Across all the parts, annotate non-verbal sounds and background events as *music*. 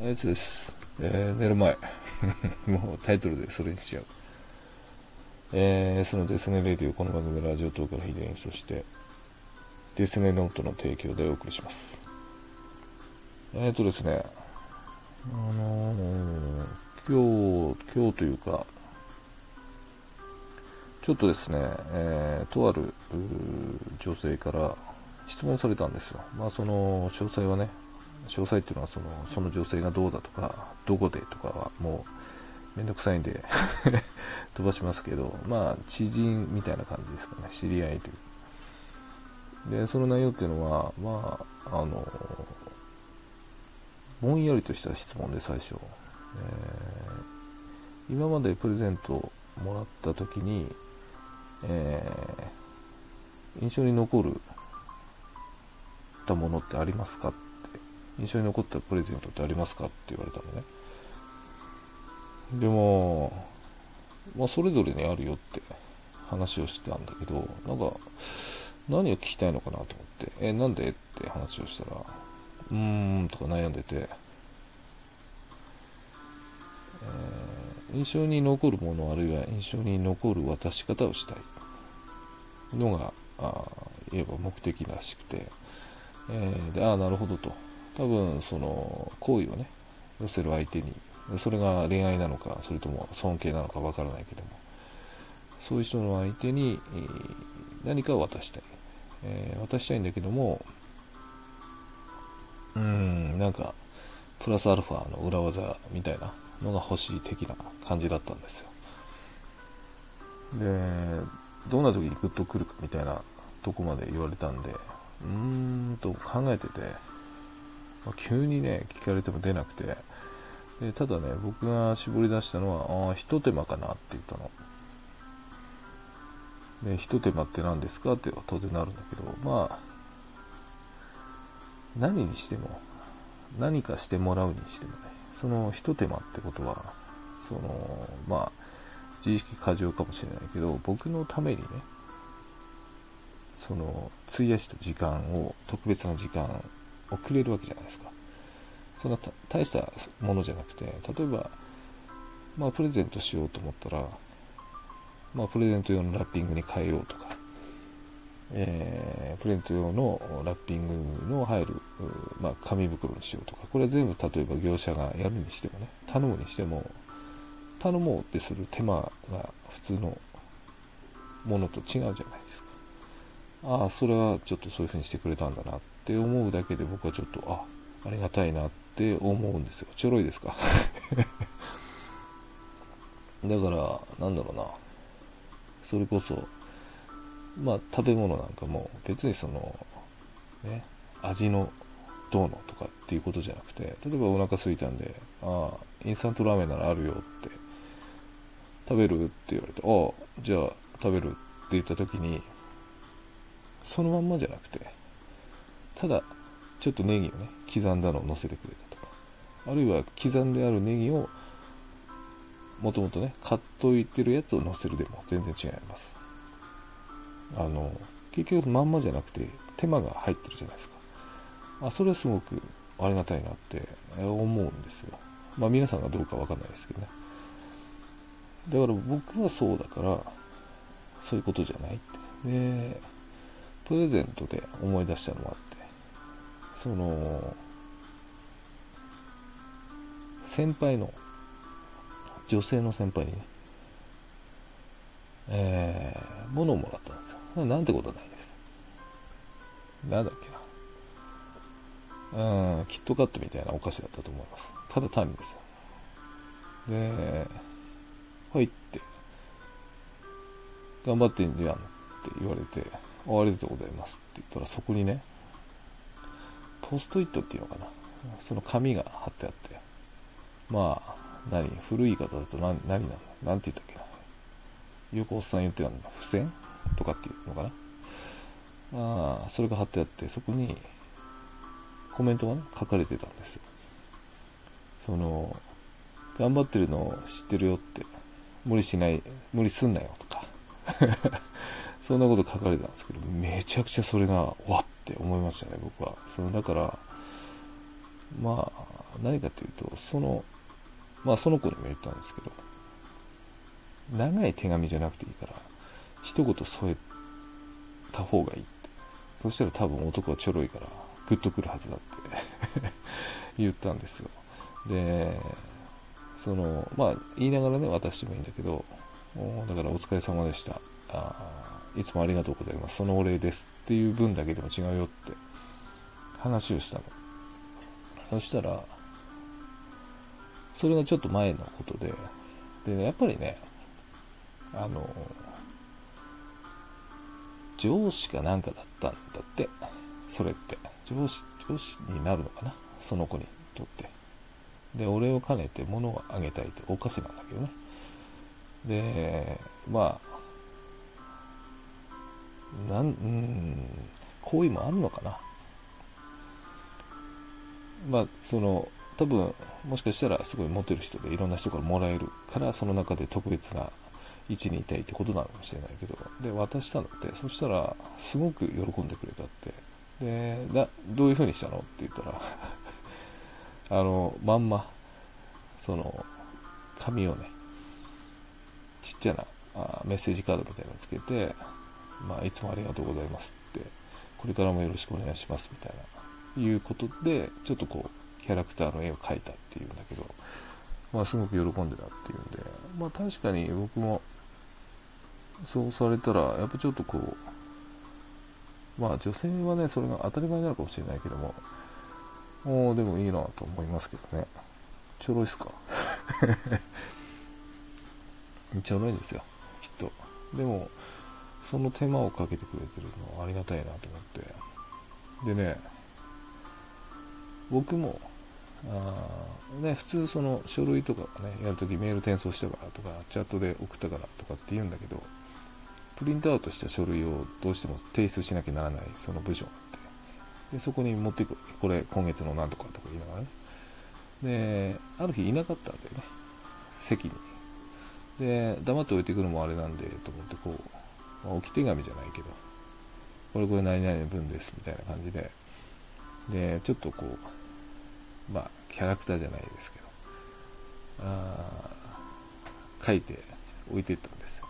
あいつです。えー寝る前。*laughs* もうタイトルでそれにしちゃう。えー、そのデスネレディオ、この番組はラジオトークのヒデイン、そして、デスネノートの提供でお送りします。えーとですね、あのー今日、今日というか、ちょっとですね、えーとある女性から質問されたんですよ。まあ、その詳細はね、詳細っていうのはそのその女性がどうだとか、どこでとかはもうめんどくさいんで *laughs* 飛ばしますけど、まあ、知人みたいな感じですかね、知り合いという。で、その内容っていうのは、まあ、あの、ぼんやりとした質問で最初、えー今までプレゼントをもらった時に、えー印象に残るたものってありますか？っ印象に残ったプレゼントってありますかって言われたのね。でもまあそれぞれにあるよって話をしてたんだけどなんか何を聞きたいのかなと思ってえなんで？って話をしたらうーんとか悩んでて、えー印象に残るものあるいは印象に残る渡し方をしたい。のがあ言えば目的らしくて、えーでああなるほどと。多分その好意をね寄せる相手にそれが恋愛なのかそれとも尊敬なのかわからないけどもそういう人の相手に、何かを渡したい、えー渡したいんだけどもうんなんかプラスアルファの裏技みたいなのが欲しい的な感じだったんですよ。でどんな時にグッとくるかみたいなとこまで言われたんでうーんと考えてて、まあ急にね聞かれても出なくて。でただね僕が絞り出したのはああひと手間かなって言ったの。でひと手間って何ですかって当然なるんだけどまあ何にしても何かしてもらうにしてもねそのひと手間ってことはそのまあ自意識過剰かもしれないけど僕のためにねその費やした時間を特別な時間をくれるわけじゃないですか。そんな大したものじゃなくて例えばまあプレゼントしようと思ったらまあプレゼント用のラッピングに変えようとかえープレゼント用のラッピングの入る、まあ、紙袋にしようとかこれは全部例えば業者がやるにしてもね頼むにしても頼もうってする手間が普通のものと違うじゃないですか。ああそれはちょっとそういう風にしてくれたんだなって思うだけで僕はちょっとあありがたいなって思うんですよちょろいですか？*laughs* だからなんだろうなそれこそまあ食べ物なんかも別にそのね味のどうのとかっていうことじゃなくて例えばお腹空いたんで「ああインスタントラーメンならあるよ」って「食べる?」って言われて「ああじゃあ食べる」って言った時にそのまんまじゃなくてただちょっとネギをね刻んだのを乗せてくれたとかあるいは刻んであるネギをもともとね買っといてるやつを乗せるでも全然違います。あの結局まんまじゃなくて手間が入ってるじゃないですか。あそれはすごくありがたいなって思うんですよ。まあ皆さんがどうかわかんないですけどね。だから僕はそうだからそういうことじゃないって。でプレゼントで思い出したのもあってその先輩の女性の先輩にねえー、物をもらったんですよ。なんてことないです。なんだっけな。うん、キットカットみたいなお菓子だったと思います。ただ単にですよ。で、はいって、頑張ってんじゃんって言われて、あありがとうございますって言ったらそこにね、ポストイットっていうのかな。その紙が貼ってあって、まあ、何？古い言い方だと何、何なの？なんて言ったっけな。よくおっさん言ってたのが付箋とかっていうのかな。ああそれが貼ってあってそこにコメントがね書かれてたんですよ。その頑張ってるのを知ってるよって。無理しない無理すんなよとか。そんなこと書かれたんですけどめちゃくちゃそれがわって思いましたね僕は。そのだからまあ何かというとそのまあその子にも言ったんですけど長い手紙じゃなくていいから一言添えた方がいいって。そしたら多分男はちょろいからグッとくるはずだって *laughs* 言ったんですよ。でそのまあ言いながらね渡してもいいんだけどだからお疲れ様でした。あいつもありがとうございます。そのお礼です。っていう分だけでも違うよって。話をしたの。そしたらそれがちょっと前のことで。でやっぱりねあの上司かなんかだったんだって。それって。上司上司になるのかな？その子にとって。でお礼を兼ねて物をあげたいっておかしなんだけどね。でまあなんうん好意もあるのかな？まあその多分もしかしたらすごいモテる人でいろんな人からもらえるからその中で特別な位置にいたいってことなのかもしれないけど。で渡したのってそしたらすごく喜んでくれたって。でだどういう風にしたのって言ったら *laughs* あのまんまその紙をねちっちゃなあメッセージカードみたいなのをつけて、まあ、いつもありがとうございますってこれからもよろしくお願いしますみたいないうことでちょっとこうキャラクターの絵を描いたっていうんだけど、まあ、すごく喜んでたっていうんで、まあ、確かに僕もそうされたらやっぱちょっとこうまあ女性はねそれが当たり前なのかもしれないけどももうでもいいなと思いますけどね。ちょろいっすか？*laughs* ちょろいですよきっと。でもその手間をかけてくれてるのはありがたいなと思って。でね僕もあね、普通その書類とかねやるときメール転送したからとかチャットで送ったからとかって言うんだけどプリントアウトした書類をどうしても提出しなきゃならないその部署があって。でそこに持ってい。くこれ今月の何とかとか言いながらね。である日いなかったんだよね。席に。で黙って置いてくるのもあれなんでと思ってこう、まあ、置き手紙じゃないけどこれこれ何々の分ですみたいな感じででちょっとこうまあキャラクターじゃないですけどあ書いて置いてったんですよ。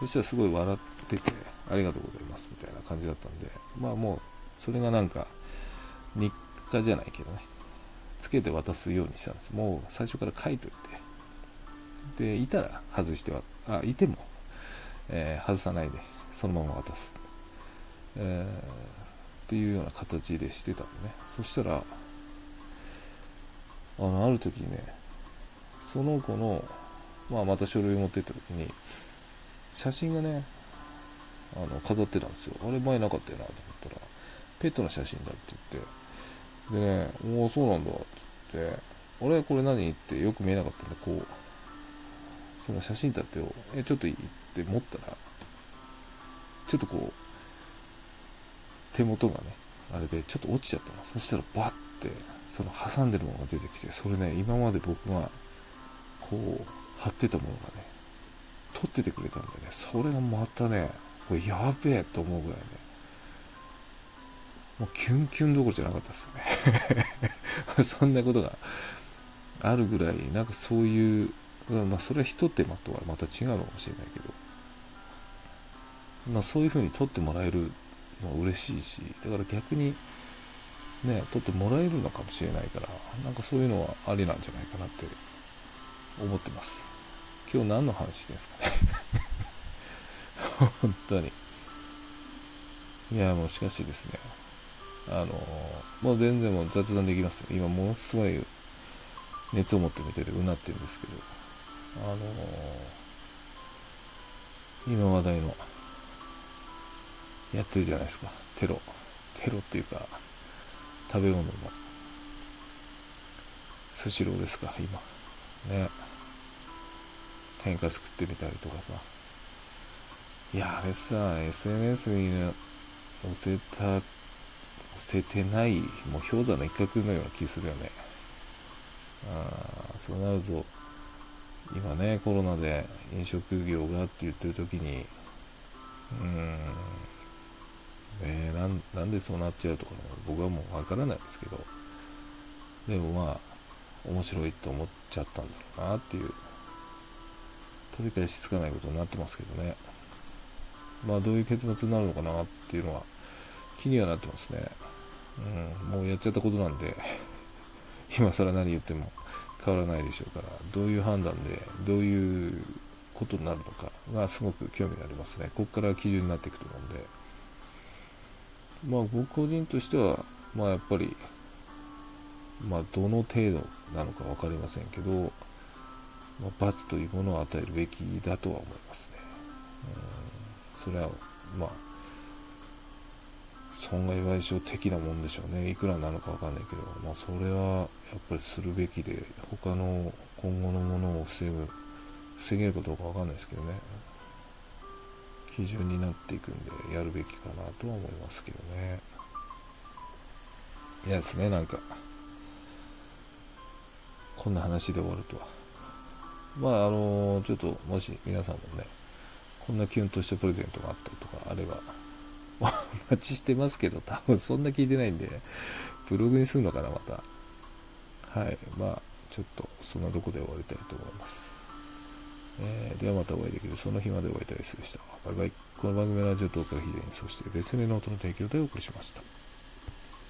そしたらすごい笑っててありがとうございますみたいな感じだったんでまあもうそれがなんか日課じゃないけどね。つけて渡すようにしたんです。もう最初から書いといて。でいたら外してはあいても、えー、外さないでそのまま渡す、えー、っていうような形でしてたのね。そしたらあのある時にねその子の、まあ、また書類を持ってった時に写真がねあの飾ってたんですよ。あれ前なかったよなと思ったらペットの写真だって言って。でね「おおそうなんだ」って言って「俺これ何?」ってよく見えなかったんでこうその写真立てを「えちょっといい?」って持ったらちょっとこう手元がねあれでちょっと落ちちゃったの。そしたらバッてその挟んでるものが出てきてそれね今まで僕がこう貼ってたものがね取っててくれたんでね。それがまたねこれやべえと思うぐらいねもうキュンキュンどころじゃなかったですよね。*laughs* そんなことがあるぐらいなんかそういうまあそれは一手間とはまた違うのかもしれないけど。まあそういう風に取ってもらえるのは嬉しいしだから逆にね取ってもらえるのかもしれないからなんかそういうのはありなんじゃないかなって思ってます。今日何の話ですかね。*laughs* 本当に。いやもうしかしですね。あのもう全然もう雑談できます今ものすごい熱を持って見ててうなってるんですけど。あの今話題のやってるじゃないですか。テロ。テロっていうか食べ物のスシローですか今。ね。天かす食ってみたりとかさ。いやあれさ SNS に載せた載せてないもう氷山の一角のような気するよね。あそうなると今ねコロナで飲食業がって言ってる時にうん。ねなんなんでそうなっちゃうとか僕はもうわからないですけどでもまあ面白いと思っちゃったんだろうなっていう取り返しつかないことになってますけどね。まあどういう結末になるのかなっていうのは気にはなってますね。うんもうやっちゃったことなんで *laughs* 今更何言っても変わらないでしょうからどういう判断でどういうことになるのかがすごく興味がありますね。ここから基準になっていくと思うんで。まあ僕個人としてはまあやっぱりまあどの程度なのか分かりませんけど、まあ、罰というものを与えるべきだとは思いますね。うん。それはまあ損害賠償的なもんでしょうね。いくらなのか分かんないけどまあそれはやっぱりするべきで他の今後のものを防ぐ防げるかどうか分かんないですけどね。基準になっていくんでやるべきかなとは思いますけどね。嫌ですねなんかこんな話で終わるとは。まああのちょっともし皆さんもねこんなキュンとしたプレゼントがあったりとかあれば *laughs* お待ちしてますけど多分そんな聞いてないんでブログにするのかなまた。はい。まあちょっとそんなとこで終わりたいと思います。えー、ではまたお会いできるその日までお会いいたいですでした。バイバイ。この番組はラジオトークがヒデに、そして別名の音の提供でお送りしました。